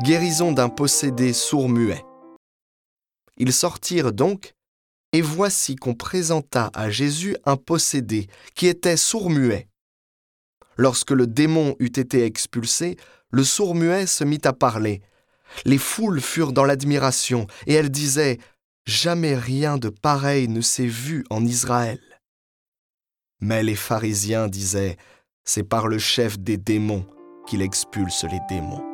guérison d'un possédé sourd-muet. Ils sortirent donc, et voici qu'on présenta à Jésus un possédé qui était sourd-muet. Lorsque le démon eut été expulsé, le sourd-muet se mit à parler. Les foules furent dans l'admiration, et elles disaient Jamais rien de pareil ne s'est vu en Israël. Mais les pharisiens disaient C'est par le chef des démons qu'il expulse les démons.